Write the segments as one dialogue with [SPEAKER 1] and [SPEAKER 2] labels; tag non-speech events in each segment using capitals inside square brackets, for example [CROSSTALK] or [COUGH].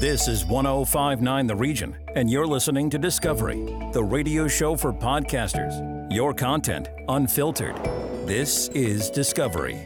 [SPEAKER 1] This is 1059 The Region, and you're listening to Discovery, the radio show for podcasters. Your content unfiltered. This is Discovery.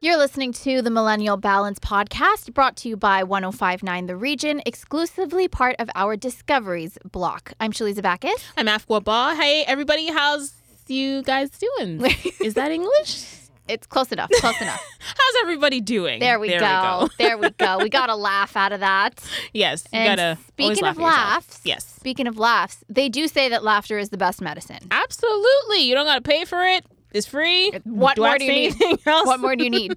[SPEAKER 2] You're listening to the Millennial Balance podcast brought to you by 1059 The Region, exclusively part of our Discoveries block. I'm Shaliza Backus.
[SPEAKER 3] I'm Afua Ba. Hey, everybody, how's you guys doing? [LAUGHS] Is that English?
[SPEAKER 2] It's close enough. Close enough. [LAUGHS]
[SPEAKER 3] How's everybody doing?
[SPEAKER 2] There we,
[SPEAKER 3] there
[SPEAKER 2] go.
[SPEAKER 3] we go. [LAUGHS]
[SPEAKER 2] there we go. We got a [LAUGHS] laugh out of that.
[SPEAKER 3] Yes,
[SPEAKER 2] And
[SPEAKER 3] gotta.
[SPEAKER 2] speaking of laughs,
[SPEAKER 3] yes,
[SPEAKER 2] Speaking of laughs, they do say that laughter is the best medicine.
[SPEAKER 3] absolutely. You don't gotta pay for it. It's free.
[SPEAKER 2] What
[SPEAKER 3] do
[SPEAKER 2] more
[SPEAKER 3] have
[SPEAKER 2] do you need? What more do you need?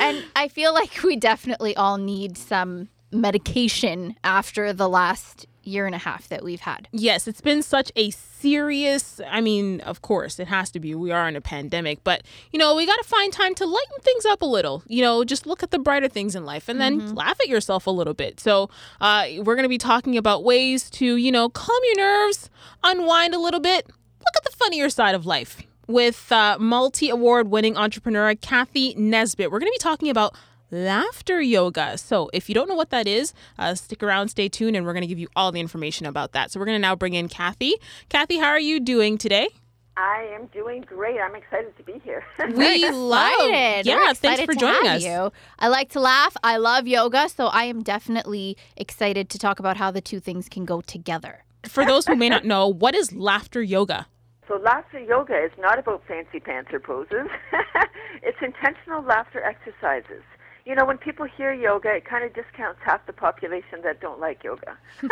[SPEAKER 2] and I feel like we definitely all need some medication after the last year and a half that we've had.
[SPEAKER 3] Yes, it's been such a serious. I mean, of course, it has to be. We are in a pandemic, but you know, we got to find time to lighten things up a little. You know, just look at the brighter things in life and then
[SPEAKER 2] Mm-hmm.
[SPEAKER 3] laugh at yourself a little bit. So, uh, we're going to be talking about ways to, you know, calm your nerves, unwind a little bit, look at the funnier side of life with uh, multi award winning entrepreneur Cathy Nesbitt. We're going to be talking about laughter yoga. So, if you don't know what that is, uh, stick around, stay tuned, and we're going to give you all the information about that. So, we're going to now bring in Cathy. Cathy, how are you doing today?
[SPEAKER 4] I am doing great. I'm excited to be here. [LAUGHS]
[SPEAKER 3] We love.
[SPEAKER 2] Excited.
[SPEAKER 3] Yeah,
[SPEAKER 2] We're
[SPEAKER 3] thanks for joining us.
[SPEAKER 2] You. I like to laugh. I love yoga, so I am definitely excited to talk about how the two things can go together.
[SPEAKER 3] For those who may not know, what is laughter yoga?
[SPEAKER 4] so, laughter yoga is not about fancy pants or poses. [LAUGHS] it's intentional laughter exercises. You know, when people hear yoga, it kind of discounts half the population that don't like yoga. [LAUGHS]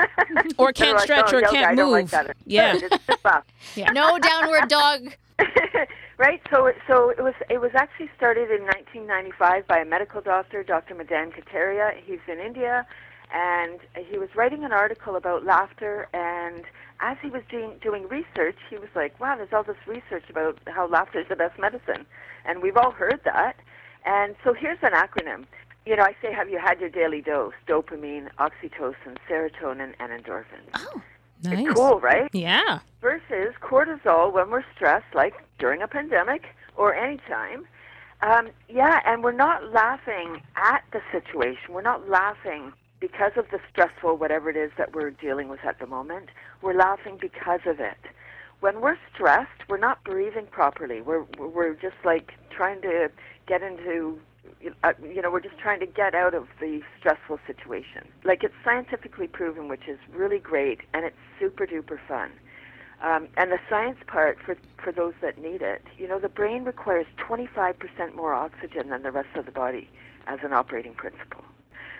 [SPEAKER 3] Or [LAUGHS] can't
[SPEAKER 4] like,
[SPEAKER 3] stretch
[SPEAKER 4] "Oh,
[SPEAKER 3] or
[SPEAKER 4] yoga,
[SPEAKER 3] can't
[SPEAKER 4] I don't like
[SPEAKER 3] move.
[SPEAKER 4] that.
[SPEAKER 3] Yeah.
[SPEAKER 4] It's just laugh.
[SPEAKER 2] No downward dog. [LAUGHS]
[SPEAKER 4] right. So, so it was. It was actually started in 1995 by a medical doctor, Dr. Madan Kataria. He's in India, and he was writing an article about laughter. And as he was doing doing research, he was like, "Wow, there's all this research about how laughter is the best medicine," and we've all heard that. And so here's an acronym. You know, I say, have you had your daily dose? Dopamine, oxytocin, serotonin, and endorphins.
[SPEAKER 2] Oh,
[SPEAKER 3] Nice.
[SPEAKER 4] Cool, right?
[SPEAKER 3] Yeah.
[SPEAKER 4] versus cortisol when we're stressed, like during a pandemic or any time. Um, yeah, and we're not laughing at the situation. We're not laughing because of the stressful whatever it is that we're dealing with at the moment. We're laughing because of it. When we're stressed, we're not breathing properly. We're we're just like trying to get into uh, you know, we're just trying to get out of the stressful situation. Like it's scientifically proven, which is really great, and it's super duper fun. Um, and the science part for for those that need it, you know, the brain requires 25% more oxygen than the rest of the body as an operating principle,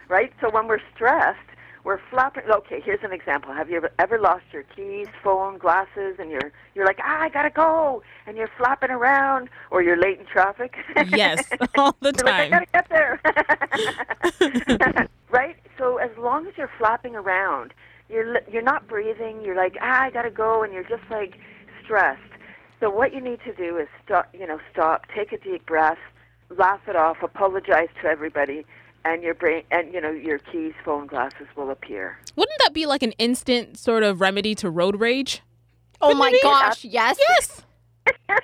[SPEAKER 4] right? So when we're stressed, we're flopping. Okay, here's an example. Have you ever, ever lost your keys, phone, glasses, and you're you're like, ah, I gotta go, and you're flopping around, or you're late in traffic?
[SPEAKER 3] Yes, [LAUGHS] [LAUGHS] all the
[SPEAKER 4] You're like, I gotta get there. [LAUGHS] right? So as long as you're flapping around, you're you're not breathing. You're like, ah, I gotta go, and you're just like stressed. So what you need to do is stop. You know, stop. Take a deep breath. Laugh it off. Apologize to everybody, and your brain and you know your keys, phone, glasses will appear.
[SPEAKER 3] Wouldn't that be like an instant sort of remedy to road rage?
[SPEAKER 2] oh my gosh, yes.
[SPEAKER 3] Yes. [LAUGHS]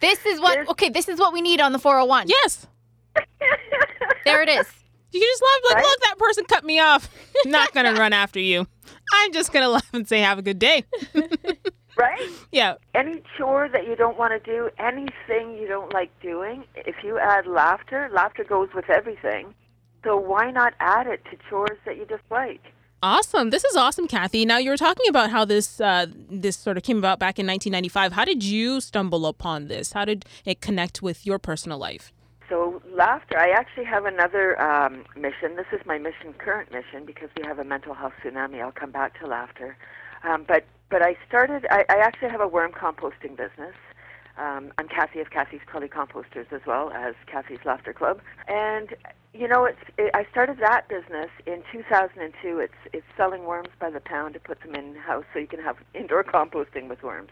[SPEAKER 2] This is what okay, this is what we need on the 401.
[SPEAKER 3] Yes. [LAUGHS]
[SPEAKER 2] There it is.
[SPEAKER 3] You just laugh like,
[SPEAKER 4] Right?
[SPEAKER 3] look, that person cut me off. [LAUGHS] Not gonna run after you. I'm just gonna laugh and say, have a good day.
[SPEAKER 4] Right?
[SPEAKER 3] Yeah.
[SPEAKER 4] any chore that you don't want to do, anything you don't like doing, if you add laughter, laughter goes with everything. So why not add it to chores that you dislike?
[SPEAKER 3] Awesome. This is awesome, Cathy. Now you were talking about how this uh, this sort of came about back in 1995. How did you stumble upon this? How did it connect with your personal life?
[SPEAKER 4] So laughter, I actually have another um, mission. This is my mission, current mission, because we have a mental health tsunami. I'll come back to laughter. Um, but but I started. I, I actually have a worm composting business. Um, I'm Cathy of Cathy's Crawly Composters as well as Cathy's Laughter Club. And you know, it's it, I started that business in 2002. It's it's selling worms by the pound to put them in house so you can have indoor composting with worms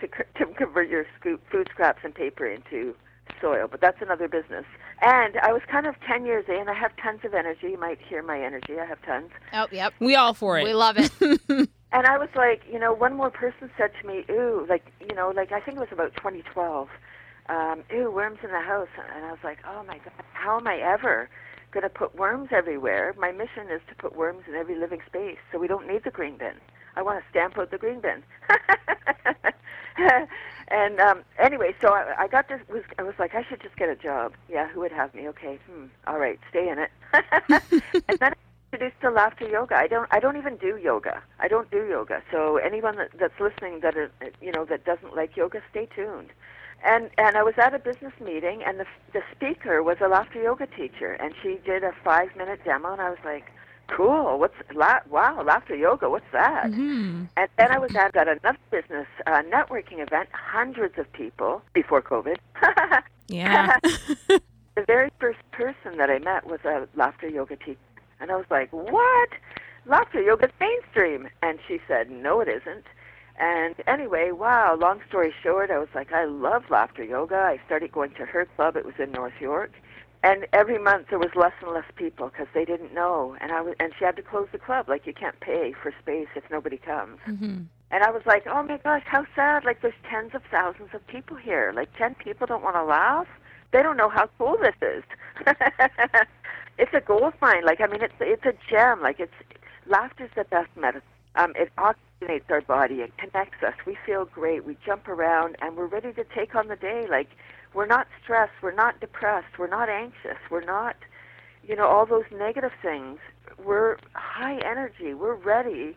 [SPEAKER 4] to to convert your scoop, food scraps and paper into soil. But that's another business. And I was kind of 10 years in. I have tons of energy. You might hear my energy. I have tons.
[SPEAKER 2] Oh, yep.
[SPEAKER 3] We all for it.
[SPEAKER 2] We love it. [LAUGHS]
[SPEAKER 4] And I was like, you know, one more person said to me, ooh, like, you know, like I think it was about 2012, um, ooh, worms in the house. And I was like, oh my God, how am I ever going to put worms everywhere. My mission is to put worms in every living space, so we don't need the green bin. I want to stamp out the green bin. [LAUGHS] and um, anyway, so I, I got this. Was I was like, I should just get a job. Yeah, who would have me? Okay, hmm, all right, stay in it. [LAUGHS] and then introduced to laughter yoga. I don't. I don't even do yoga. I don't do yoga. So anyone that, that's listening that is, you know that doesn't like yoga, stay tuned. And and I was at a business meeting, and the the speaker was a laughter yoga teacher, and she did a five minute demo, and I was like cool. What's la- wow, laughter yoga? What's that?
[SPEAKER 3] Mm-hmm.
[SPEAKER 4] And then I was at, at another business uh, networking event, hundreds of people before COVID. [LAUGHS]
[SPEAKER 3] Yeah. [LAUGHS]
[SPEAKER 4] the very first person that I met was a laughter yoga teacher, and I was like, "What? Laughter yoga's mainstream?" And she said, "No, it isn't." And anyway, wow. Long story short, I was like, "I love laughter yoga." I started going to her club. It was in North York, and every month there was less and less people because they didn't know and i was and she had to close the club like you can't pay for space if nobody comes
[SPEAKER 3] Mm-hmm.
[SPEAKER 4] and i was like oh my gosh how sad like there's tens of thousands of people here like ten people don't want to laugh they don't know how cool this is [LAUGHS] it's a gold mine like i mean it's it's a gem. Like it's laughter's the best medicine. Um it oxygenates our body. It connects us. We feel great. We jump around and we're ready to take on the day. Like we're not stressed, we're not depressed, we're not anxious, we're not, you know, all those negative things. We're high energy, we're ready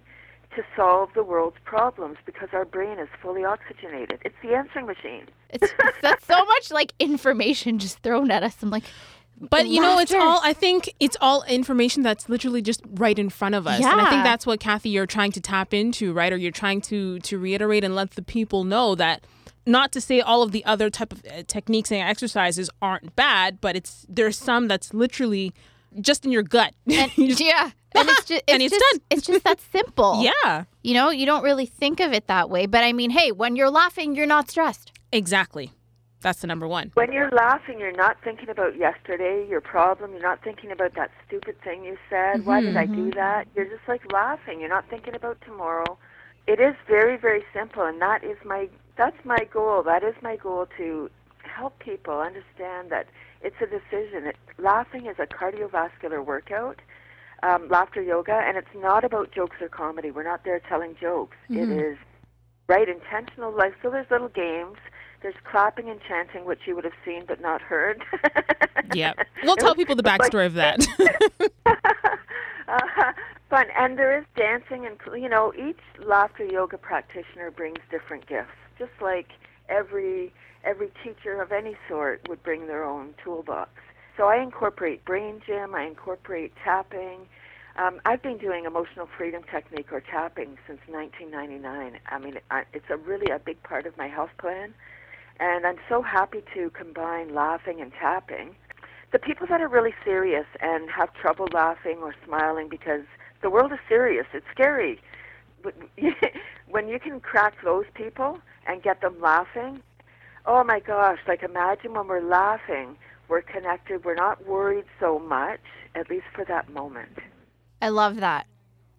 [SPEAKER 4] to solve the world's problems because our brain is fully oxygenated. It's the answering machine.
[SPEAKER 2] It's, that's so much like information just thrown at us. I'm like,
[SPEAKER 3] But you know, it's all, I think it's all information that's literally just right in front of us. And I think that's what, Cathy, you're trying to tap into, right? Or you're trying to, to reiterate and let the people know that not to say all of the other type of uh, techniques and exercises aren't bad, but it's, there's some that's literally just in your gut. [LAUGHS]
[SPEAKER 2] and,
[SPEAKER 3] just-
[SPEAKER 2] yeah, and it's just, [LAUGHS] it's
[SPEAKER 3] And it's
[SPEAKER 2] just,
[SPEAKER 3] done.
[SPEAKER 2] It's just that simple. [LAUGHS]
[SPEAKER 3] yeah,
[SPEAKER 2] You know, you don't really think of it that way. But I mean, hey, when you're laughing, you're not stressed.
[SPEAKER 3] exactly. That's the number one.
[SPEAKER 4] When you're laughing, you're not thinking about yesterday, your problem, you're not thinking about that stupid thing you said. Why did I do that? You're just like laughing. You're not thinking about tomorrow. It is very, very simple and that is my that's my goal. That is my goal to help people understand that it's a decision. It, laughing is a cardiovascular workout. Um, laughter yoga, and it's not about jokes or comedy. We're not there telling jokes. It is right intentional life. So there's little games. There's clapping and chanting, which you would have seen but not heard. [LAUGHS]
[SPEAKER 3] Yeah. [LAUGHS] We'll tell people the backstory of that. [LAUGHS]
[SPEAKER 4] uh, fun, and there is dancing, and you know, each laughter yoga practitioner brings different gifts. Just like every every teacher of any sort would bring their own toolbox. So I incorporate brain gym. I incorporate tapping. Um, I've been doing emotional freedom technique or tapping since 1999. I mean, I, it's a really a big part of my health plan, and I'm so happy to combine laughing and tapping. The people that are really serious and have trouble laughing or smiling because the world is serious, it's scary. But [LAUGHS] when you can crack those people and get them laughing, oh my gosh! Like imagine when we're laughing, we're connected. We're not worried so much, at least for that moment.
[SPEAKER 2] I love that.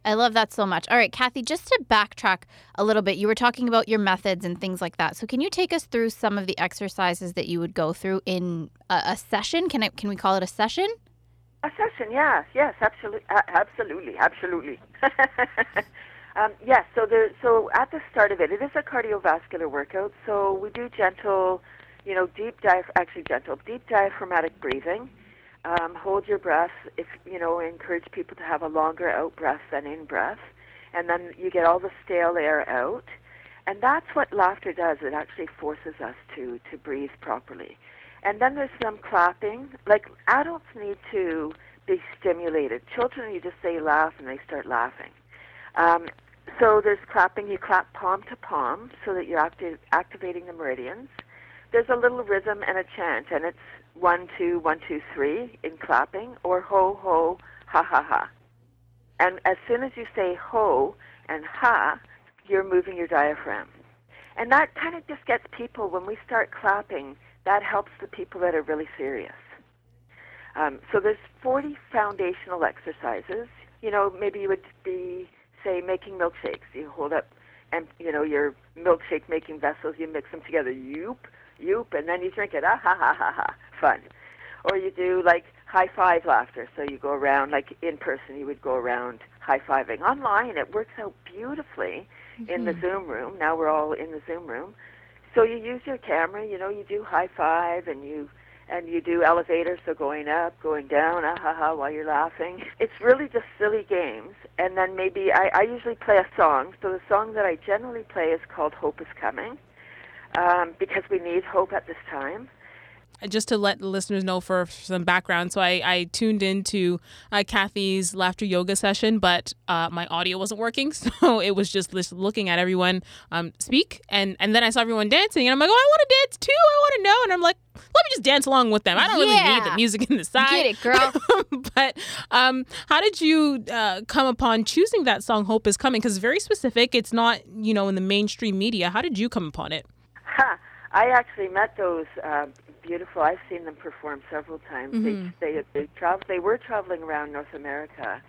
[SPEAKER 2] I love that so much. All right, Cathy, just to backtrack a little bit, you were talking about your methods and things like that. So, can you take us through some of the exercises that you would go through in a, a session? Can it, can we call it a session?
[SPEAKER 4] A session, yes, yes, absolutely, absolutely, absolutely. [LAUGHS] um, yes, so there, so at the start of it, it is a cardiovascular workout. So we do gentle, you know, deep diaph- actually gentle, deep diaphragmatic breathing. Um, hold your breath. If you know, encourage people to have a longer out breath than in breath, and then you get all the stale air out. And that's what laughter does. It actually forces us to to breathe properly. And then there's some clapping. Like adults need to be stimulated. Children, you just say laugh and they start laughing. Um, so there's clapping. You clap palm to palm so that you're acti- activating the meridians. There's a little rhythm and a chant, and it's one, two, one, two, three in clapping, or ho, ho, ha, ha, ha. And as soon as you say ho and ha, you're moving your diaphragm. And that kind of just gets people, when we start clapping, that helps the people that are really serious. Um, so there's 40 foundational exercises. You know, maybe you would be, say, making milkshakes. You hold up, and you know your milkshake making vessels. You mix them together. Yoop, yoop, and then you drink it. Ah ha ha ha ha. Fun. Or you do like high five laughter. So you go around like in person, you would go around high fiving. Online, it works out beautifully in the Zoom room. Now we're all in the Zoom room. So you use your camera. You know, you do high five and you and you do elevators, so going up, going down, ah ha ha, while you're laughing. It's really just silly games. And then maybe I, I usually play a song. So the song that I generally play is called "Hope Is Coming," um, because we need hope at this time
[SPEAKER 3] just to let the listeners know for, some background, so I, I tuned into uh, Cathy's laughter yoga session, but uh, my audio wasn't working, [LAUGHS] so it was just looking at everyone um, speak, and and then I saw everyone dancing, and I'm like, oh, I want to dance too, I want to know, and I'm like, let me just dance along with them. I don't
[SPEAKER 2] yeah.
[SPEAKER 3] really need the music in the side.
[SPEAKER 2] Get it, girl. [LAUGHS]
[SPEAKER 3] but um, how did you uh, come upon choosing that song "Hope Is Coming"? Because it's very specific. It's not you know in the mainstream media. How did you come upon it?
[SPEAKER 4] Ha. [LAUGHS] I actually met those uh, beautiful. I've seen them perform several times. Mm-hmm. They they they, travel, they were traveling around North America,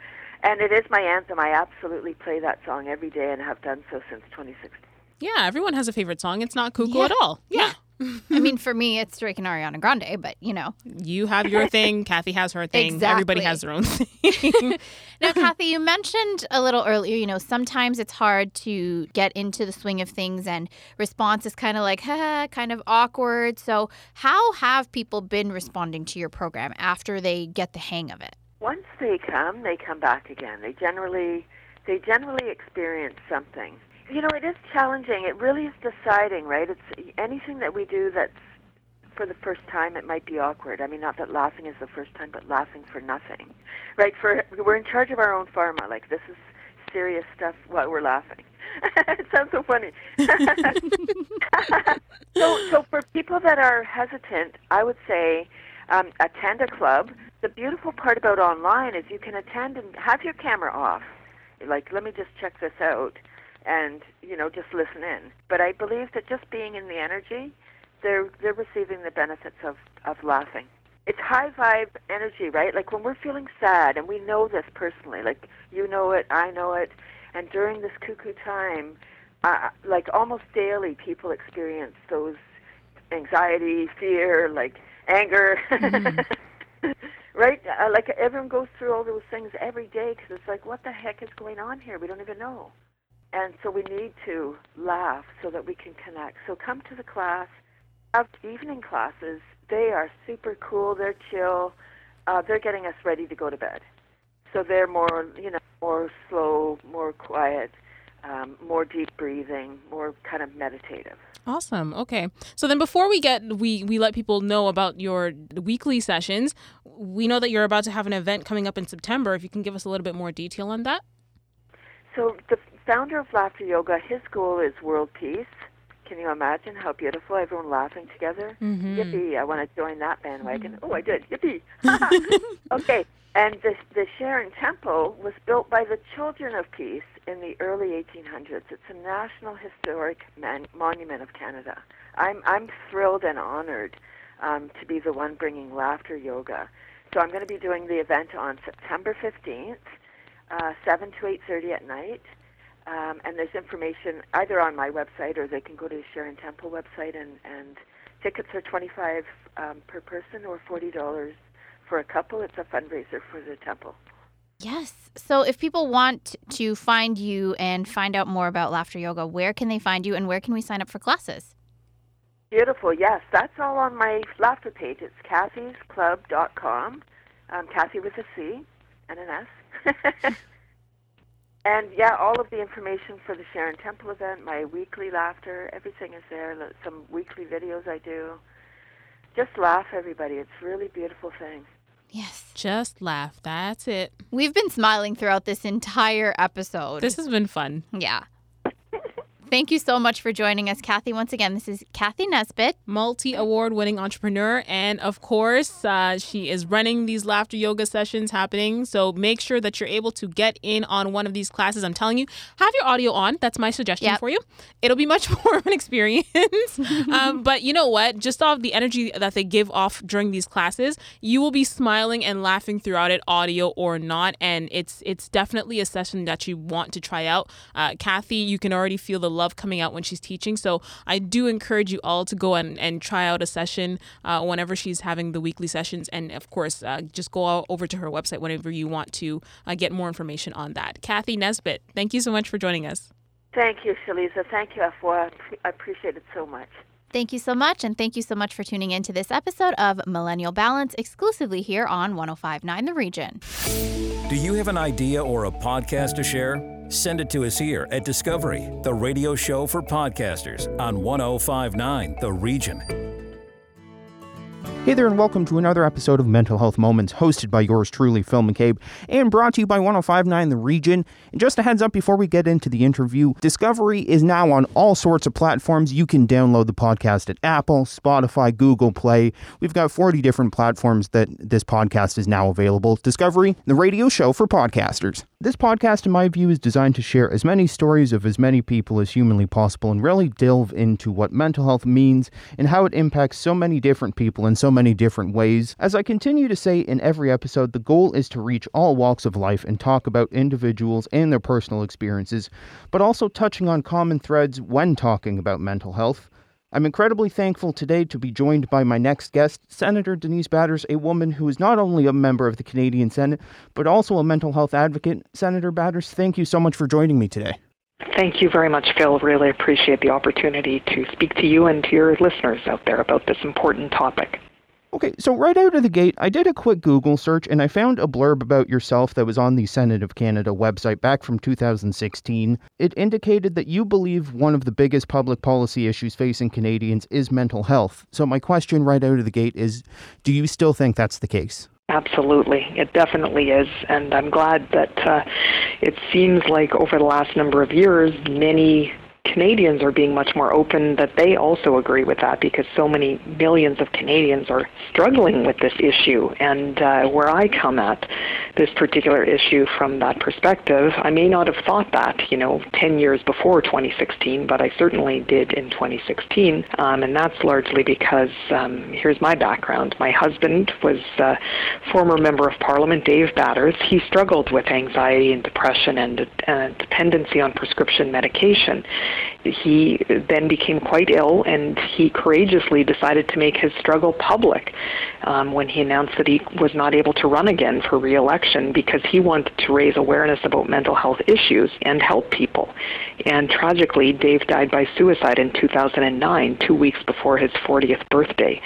[SPEAKER 4] and it is my anthem. I absolutely play that song every day and have done so since 2016.
[SPEAKER 3] Yeah, everyone has a favorite song. It's not cuckoo yeah. at all. Yeah. [LAUGHS]
[SPEAKER 2] I mean, for me, it's Drake and Ariana Grande, but you know.
[SPEAKER 3] You have your thing. [LAUGHS] Cathy has her thing.
[SPEAKER 2] Exactly.
[SPEAKER 3] Everybody has their own [LAUGHS] thing.
[SPEAKER 2] now, Cathy, you mentioned a little earlier, you know, sometimes it's hard to get into the swing of things and response is kind of like, kind of awkward. So, how have people been responding to your program after they get the hang of it?
[SPEAKER 4] Once they come, they come back again. They generally they generally experience something you know, it is challenging. It really is deciding, right? It's anything that we do that's for the first time, it might be awkward. I mean, not that laughing is the first time, but laughing for nothing, right? For we're in charge of our own pharma. Like this is serious stuff while we're laughing. [LAUGHS] it sounds so funny. [LAUGHS] so, so for people that are hesitant, I would say um, attend a club. The beautiful part about online is you can attend and have your camera off. Like, let me just check this out and you know just listen in. But I believe that just being in the energy, they're they're receiving the benefits of of laughing. It's high vibe energy, right? Like when we're feeling sad, and we know this personally. Like you know it, I know it, and during this cuckoo time, uh, like almost daily, people experience those anxiety, fear, like anger. Mm-hmm. [LAUGHS] right? Uh, like everyone goes through all those things every day because it's like, what the heck is going on here? We don't even know. And so we need to laugh so that we can connect. So come to the class. Have evening classes. They are super cool. They're chill. Uh, they're getting us ready to go to bed. So they're more, you know, more slow, more quiet, um, more deep breathing, more kind of meditative.
[SPEAKER 3] Awesome. Okay. So then before we get we we let people know about your weekly sessions, we know that you're about to have an event coming up in September. If you can give us a little bit more detail on that.
[SPEAKER 4] So the founder of Laughter Yoga, his goal is world peace. Can you imagine how beautiful everyone laughing together?
[SPEAKER 3] Mm-hmm.
[SPEAKER 4] Yippee! I want to join that bandwagon. Mm-hmm. Oh, I did. Yippee! [LAUGHS] [LAUGHS] okay. And the the Sharon Temple was built by the Children of Peace in the early 1800s. It's a National Historic man- Monument of Canada. I'm I'm thrilled and honored um, to be the one bringing laughter yoga. So I'm going to be doing the event on September 15th, uh, 7 to 8:30 at night. Um, and there's information either on my website or they can go to the Sharon Temple website and, and tickets are 25 um, per person or $40 for a couple. It's a fundraiser for the temple.
[SPEAKER 2] Yes. So if people want to find you and find out more about laughter yoga, where can they find you and where can we sign up for classes?
[SPEAKER 4] Beautiful. Yes, that's all on my laughter page. It's cathysclub.com. Um, Cathy with a C and an S. [LAUGHS] And yeah, all of the information for the Sharon Temple event, my weekly laughter, everything is there. Some weekly videos I do. Just laugh, everybody. It's a really beautiful thing.
[SPEAKER 2] Yes.
[SPEAKER 3] Just laugh. That's it.
[SPEAKER 2] We've been smiling throughout this entire episode.
[SPEAKER 3] This has been fun.
[SPEAKER 2] Yeah. Thank you so much for joining us, Cathy. Once again, this is Cathy Nesbitt,
[SPEAKER 3] multi award winning entrepreneur. And of course, uh, she is running these laughter yoga sessions happening. So make sure that you're able to get in on one of these classes. I'm telling you, have your audio on. That's my suggestion yep. for you. It'll be much [LAUGHS] more of an experience. [LAUGHS] um, but you know what? Just off the energy that they give off during these classes, you will be smiling and laughing throughout it, audio or not. And it's it's definitely a session that you want to try out. Uh, Cathy, you can already feel the love coming out when she's teaching. So I do encourage you all to go and, and try out a session uh, whenever she's having the weekly sessions. And of course, uh, just go over to her website whenever you want to uh, get more information on that. Cathy Nesbitt, thank you so much for joining us.
[SPEAKER 4] Thank you, Shalisa. Thank you, Afua. I appreciate it so much.
[SPEAKER 2] Thank you so much, and thank you so much for tuning in to this episode of Millennial Balance exclusively here on 1059 The Region.
[SPEAKER 1] Do you have an idea or a podcast to share? Send it to us here at Discovery, the radio show for podcasters on 1059 The Region.
[SPEAKER 5] Hey there, and welcome to another episode of Mental Health Moments, hosted by yours truly, Phil McCabe, and brought to you by 1059 The Region. And just a heads up before we get into the interview Discovery is now on all sorts of platforms. You can download the podcast at Apple, Spotify, Google Play. We've got 40 different platforms that this podcast is now available. Discovery, the radio show for podcasters. This podcast, in my view, is designed to share as many stories of as many people as humanly possible and really delve into what mental health means and how it impacts so many different people in so many different ways. As I continue to say in every episode, the goal is to reach all walks of life and talk about individuals and their personal experiences, but also touching on common threads when talking about mental health. I'm incredibly thankful today to be joined by my next guest, Senator Denise Batters, a woman who is not only a member of the Canadian Senate, but also a mental health advocate. Senator Batters, thank you so much for joining me today.
[SPEAKER 6] Thank you very much, Phil. Really appreciate the opportunity to speak to you and to your listeners out there about this important topic.
[SPEAKER 5] Okay, so right out of the gate, I did a quick Google search and I found a blurb about yourself that was on the Senate of Canada website back from 2016. It indicated that you believe one of the biggest public policy issues facing Canadians is mental health. So, my question right out of the gate is do you still think that's the case?
[SPEAKER 6] Absolutely, it definitely is, and I'm glad that uh, it seems like over the last number of years, many Canadians are being much more open that they also agree with that because so many millions of Canadians are struggling with this issue. And uh, where I come at this particular issue from that perspective, I may not have thought that, you know, 10 years before 2016, but I certainly did in 2016. Um, and that's largely because um, here's my background. My husband was a former member of parliament, Dave Batters. He struggled with anxiety and depression and uh, dependency on prescription medication he then became quite ill and he courageously decided to make his struggle public um, when he announced that he was not able to run again for re-election because he wanted to raise awareness about mental health issues and help people. And tragically, Dave died by suicide in 2009, two weeks before his 40th birthday.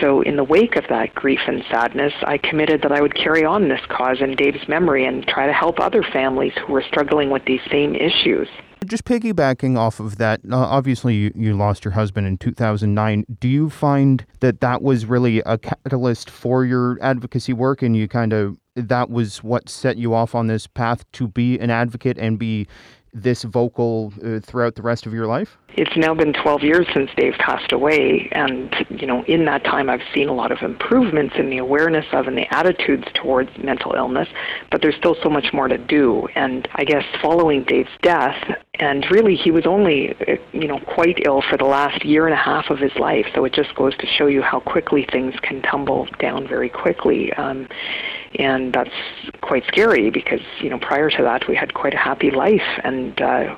[SPEAKER 6] So, in the wake of that grief and sadness, I committed that I would carry on this cause in Dave's memory and try to help other families who were struggling with these same issues.
[SPEAKER 5] Just piggybacking off of that, uh, obviously you, you lost your husband in 2009. Do you find that that was really a catalyst for your advocacy work and you kind of that was what set you off on this path to be an advocate and be this vocal uh, throughout the rest of your life?
[SPEAKER 6] It's now been 12 years since Dave passed away, and you know, in that time, I've seen a lot of improvements in the awareness of and the attitudes towards mental illness. But there's still so much more to do. And I guess following Dave's death, and really, he was only uh, you know quite ill for the last year and a half of his life. So it just goes to show you how quickly things can tumble down very quickly. Um, and that's quite scary because you know prior to that we had quite a happy life. And uh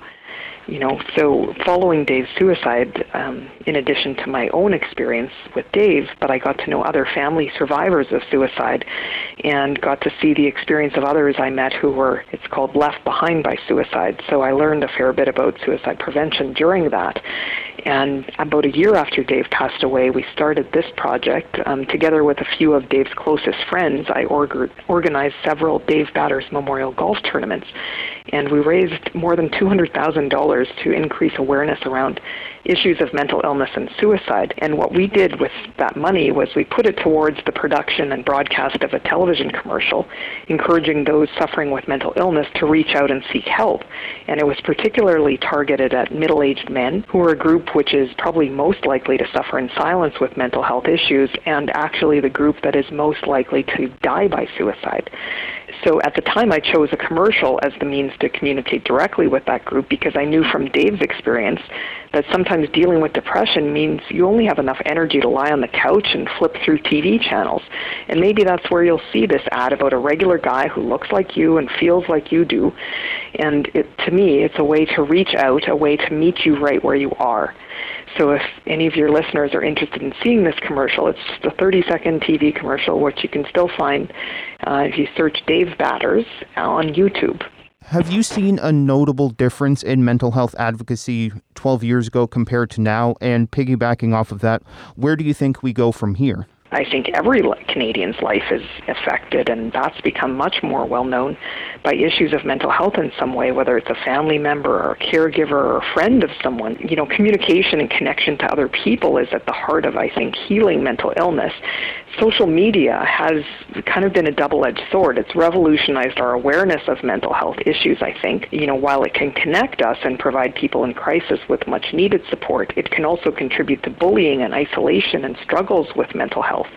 [SPEAKER 6] you know so following dave's suicide um in addition to my own experience with dave but i got to know other family survivors of suicide and got to see the experience of others i met who were it's called left behind by suicide so i learned a fair bit about suicide prevention during that and about a year after Dave passed away, we started this project. Um, together with a few of Dave's closest friends, I org- organized several Dave Batters Memorial Golf tournaments. And we raised more than $200,000 to increase awareness around issues of mental illness and suicide. And what we did with that money was we put it towards the production and broadcast of a television commercial, encouraging those suffering with mental illness to reach out and seek help. And it was particularly targeted at middle aged men, who are a group which is probably most likely to suffer in silence with mental health issues, and actually the group that is most likely to die by suicide. So at the time, I chose a commercial as the means to communicate directly with that group because I knew from Dave's experience that sometimes dealing with depression means you only have enough energy to lie on the couch and flip through TV channels. And maybe that's where you'll see this ad about a regular guy who looks like you and feels like you do. And it, to me, it's a way to reach out, a way to meet you right where you are. So if any of your listeners are interested in seeing this commercial, it's just a 30-second TV commercial, which you can still find uh, if you search Dave Batters on YouTube.
[SPEAKER 5] Have you seen a notable difference in mental health advocacy 12 years ago compared to now? And piggybacking off of that, where do you think we go from here?
[SPEAKER 6] I think every Canadian's life is affected, and that's become much more well known by issues of mental health in some way, whether it's a family member or a caregiver or a friend of someone. You know, communication and connection to other people is at the heart of, I think, healing mental illness. Social media has kind of been a double edged sword. It's revolutionized our awareness of mental health issues, I think. You know, while it can connect us and provide people in crisis with much needed support, it can also contribute to bullying and isolation and struggles with mental health health.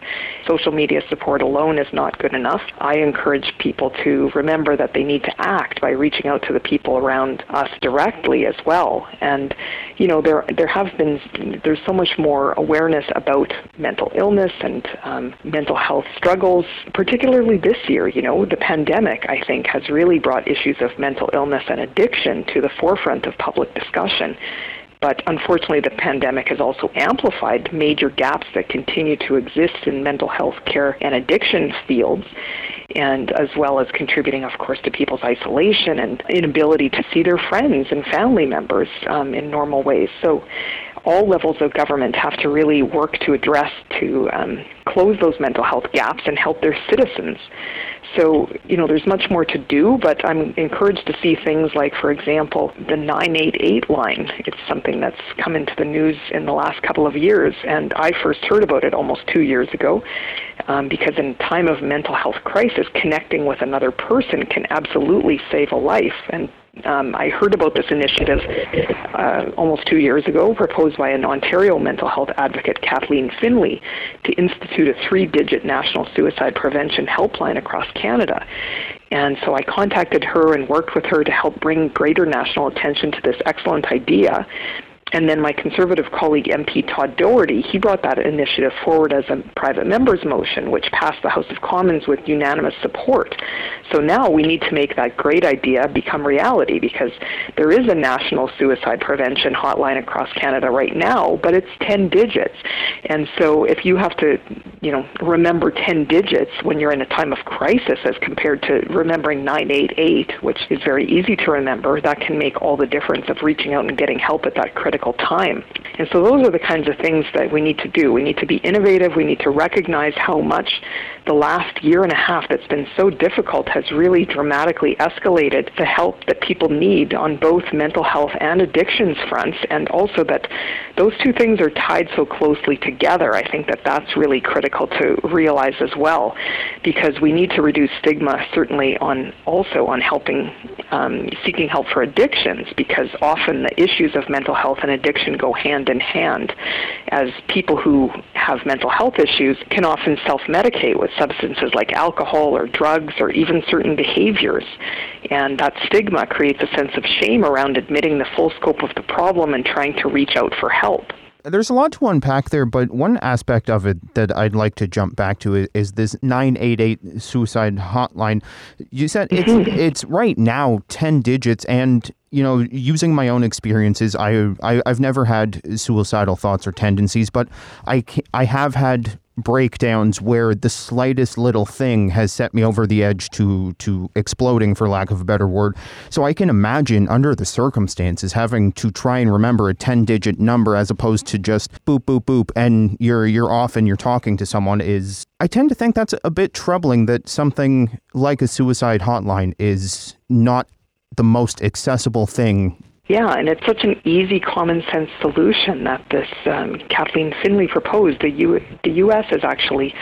[SPEAKER 6] Social media support alone is not good enough. I encourage people to remember that they need to act by reaching out to the people around us directly as well. And you know, there there have been there's so much more awareness about mental illness and um, mental health struggles, particularly this year. You know, the pandemic I think has really brought issues of mental illness and addiction to the forefront of public discussion. But unfortunately, the pandemic has also amplified major gaps that continue to exist in mental health care and addiction fields, and as well as contributing, of course, to people's isolation and inability to see their friends and family members um, in normal ways. So all levels of government have to really work to address to um, close those mental health gaps and help their citizens. So, you know, there's much more to do, but I'm encouraged to see things like, for example, the 988 line. It's something that's come into the news in the last couple of years, and I first heard about it almost two years ago um, because in time of mental health crisis, connecting with another person can absolutely save a life. And um, I heard about this initiative uh, almost two years ago, proposed by an Ontario mental health advocate, Kathleen Finley, to institute a three digit national suicide prevention helpline across Canada. And so I contacted her and worked with her to help bring greater national attention to this excellent idea and then my conservative colleague MP Todd Doherty, he brought that initiative forward as a private member's motion, which passed the House of Commons with unanimous support. So now we need to make that great idea become reality because there is a national suicide prevention hotline across Canada right now, but it's 10 digits. And so if you have to, you know, remember 10 digits when you're in a time of crisis as compared to remembering 988, which is very easy to remember, that can make all the difference of reaching out and getting help at that critical critical time. And so those are the kinds of things that we need to do. We need to be innovative. We need to recognize how much the last year and a half that's been so difficult has really dramatically escalated the help that people need on both mental health and addictions fronts, and also that those two things are tied so closely together. I think that that's really critical to realize as well, because we need to reduce stigma certainly on also on helping um, seeking help for addictions, because often the issues of mental health and addiction go hand in hand, as people who have mental health issues can often self medicate with substances like alcohol or drugs or even certain behaviors. And that stigma creates a sense of shame around admitting the full scope of the problem and trying to reach out for help.
[SPEAKER 5] There's a lot to unpack there, but one aspect of it that I'd like to jump back to is, is this 988 suicide hotline. You said it's, mm-hmm. it's right now 10 digits, and you know, using my own experiences, I, I have never had suicidal thoughts or tendencies, but I I have had breakdowns where the slightest little thing has set me over the edge to to exploding for lack of a better word. So i can imagine under the circumstances having to try and remember a 10 digit number as opposed to just boop boop boop and you're you're off and you're talking to someone is i tend to think that's a bit troubling that something like a suicide hotline is not the most accessible thing
[SPEAKER 6] yeah, and it's such an easy, common sense solution that this um, Kathleen Finley proposed. The, U- the U.S. is actually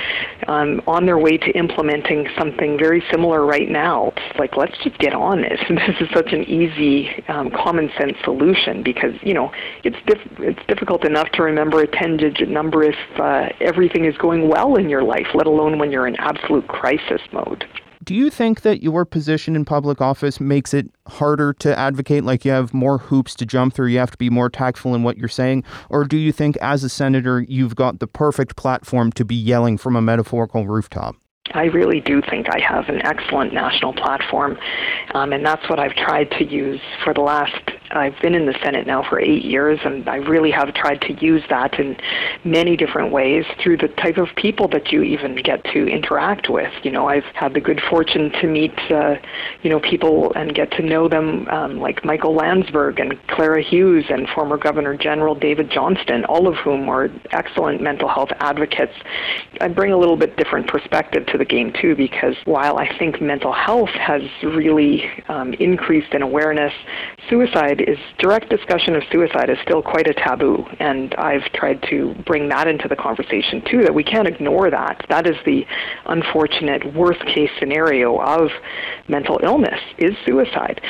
[SPEAKER 6] um, on their way to implementing something very similar right now. It's like, let's just get on this. [LAUGHS] This is such an easy, um, common sense solution because, you know, it's, diff- it's difficult enough to remember a 10 digit number if uh, everything is going well in your life, let alone when you're in absolute crisis mode.
[SPEAKER 5] Do you think that your position in public office makes it harder to advocate? Like you have more hoops to jump through, you have to be more tactful in what you're saying? Or do you think as a senator, you've got the perfect platform to be yelling from a metaphorical rooftop?
[SPEAKER 6] I really do think I have an excellent national platform, um, and that's what I've tried to use for the last. I've been in the Senate now for eight years, and I really have tried to use that in many different ways through the type of people that you even get to interact with. You know, I've had the good fortune to meet, uh, you know, people and get to know them um, like Michael Landsberg and Clara Hughes and former Governor General David Johnston, all of whom are excellent mental health advocates. I bring a little bit different perspective to the game too, because while I think mental health has really um, increased in awareness, suicide is direct discussion of suicide is still quite a taboo, and I've tried to bring that into the conversation too. That we can't ignore that. That is the unfortunate worst case scenario of mental illness is suicide,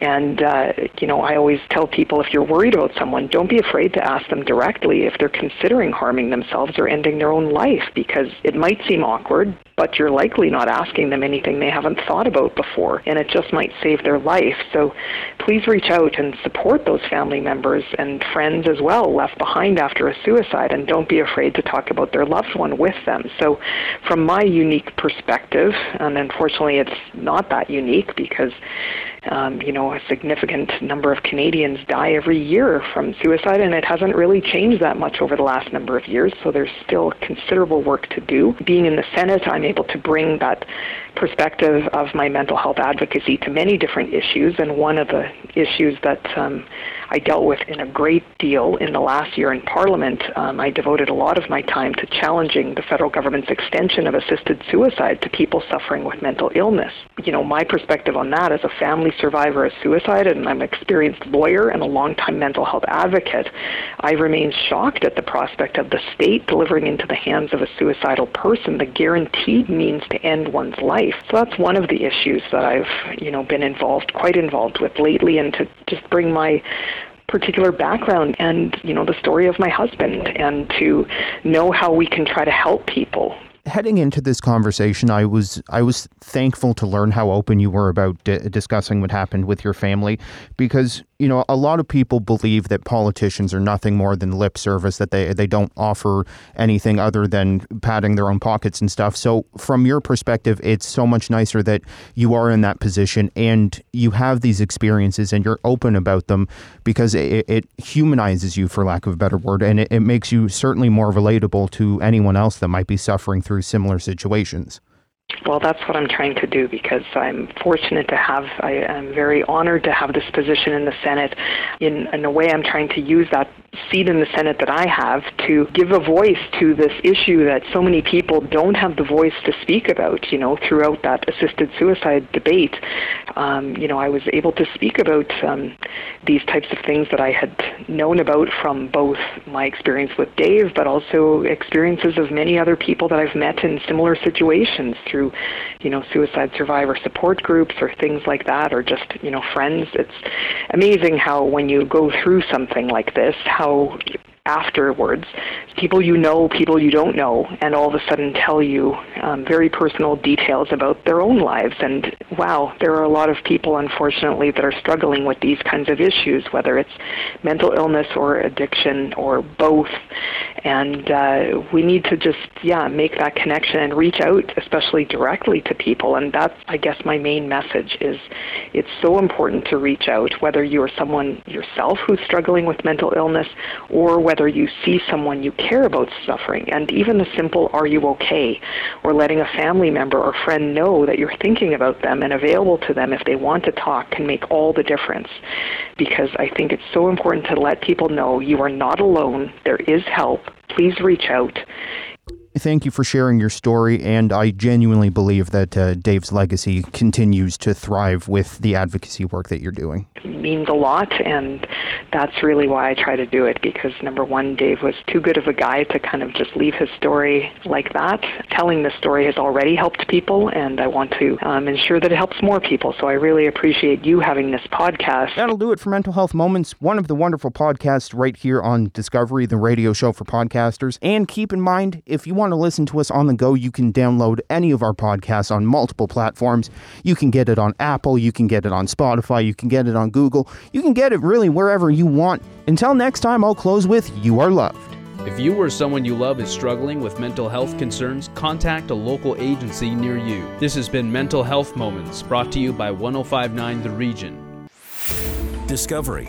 [SPEAKER 6] and uh, you know I always tell people if you're worried about someone, don't be afraid to ask them directly if they're considering harming themselves or ending their own life because it might seem awkward, but you're likely not asking them anything they haven't thought about before, and it just might save their life. So please reach out and support those family members and friends as well left behind after a suicide, and don't be afraid to talk about their loved one with them. So, from my unique perspective, and unfortunately it's not that unique because um, you know, a significant number of Canadians die every year from suicide, and it hasn't really changed that much over the last number of years, so there's still considerable work to do. Being in the Senate, I'm able to bring that perspective of my mental health advocacy to many different issues, and one of the issues that um, I dealt with in a great deal in the last year in Parliament. Um, I devoted a lot of my time to challenging the federal government's extension of assisted suicide to people suffering with mental illness. You know, my perspective on that as a family survivor of suicide, and I'm an experienced lawyer and a longtime mental health advocate, I remain shocked at the prospect of the state delivering into the hands of a suicidal person the guaranteed means to end one's life. So that's one of the issues that I've, you know, been involved, quite involved with lately, and to just bring my particular background and you know the story of my husband and to know how we can try to help people
[SPEAKER 5] heading into this conversation, I was I was thankful to learn how open you were about di- discussing what happened with your family, because you know, a lot of people believe that politicians are nothing more than lip service, that they, they don't offer anything other than padding their own pockets and stuff. So, from your perspective, it's so much nicer that you are in that position and you have these experiences and you're open about them because it, it humanizes you, for lack of a better word, and it, it makes you certainly more relatable to anyone else that might be suffering through similar situations.
[SPEAKER 6] Well, that's what I'm trying to do because I'm fortunate to have, I am very honored to have this position in the Senate. In, in a way, I'm trying to use that seat in the Senate that I have to give a voice to this issue that so many people don't have the voice to speak about, you know, throughout that assisted suicide debate. Um, you know, I was able to speak about um, these types of things that I had known about from both my experience with Dave, but also experiences of many other people that I've met in similar situations through, you know, suicide survivor support groups or things like that, or just, you know, friends. It's amazing how when you go through something like this, how afterwards. People you know, people you don't know, and all of a sudden tell you um, very personal details about their own lives. And wow, there are a lot of people, unfortunately, that are struggling with these kinds of issues, whether it's mental illness or addiction or both. And uh, we need to just, yeah, make that connection and reach out, especially directly to people. And that's, I guess, my main message is it's so important to reach out, whether you are someone yourself who's struggling with mental illness or whether whether you see someone you care about suffering, and even the simple "Are you okay?" or letting a family member or friend know that you're thinking about them and available to them if they want to talk can make all the difference. Because I think it's so important to let people know you are not alone. There is help. Please reach out.
[SPEAKER 5] Thank you for sharing your story, and I genuinely believe that uh, Dave's legacy continues to thrive with the advocacy work that you're doing.
[SPEAKER 6] It means a lot, and that's really why I try to do it because number one, Dave was too good of a guy to kind of just leave his story like that. Telling the story has already helped people, and I want to um, ensure that it helps more people. So I really appreciate you having this podcast.
[SPEAKER 5] That'll do it for Mental Health Moments, one of the wonderful podcasts right here on Discovery, the radio show for podcasters. And keep in mind, if you want want to listen to us on the go, you can download any of our podcasts on multiple platforms. You can get it on Apple, you can get it on Spotify, you can get it on Google, you can get it really wherever you want. Until next time, I'll close with You Are Loved.
[SPEAKER 7] If you or someone you love is struggling with mental health concerns, contact a local agency near you. This has been Mental Health Moments, brought to you by 1059 The Region.
[SPEAKER 1] Discovery,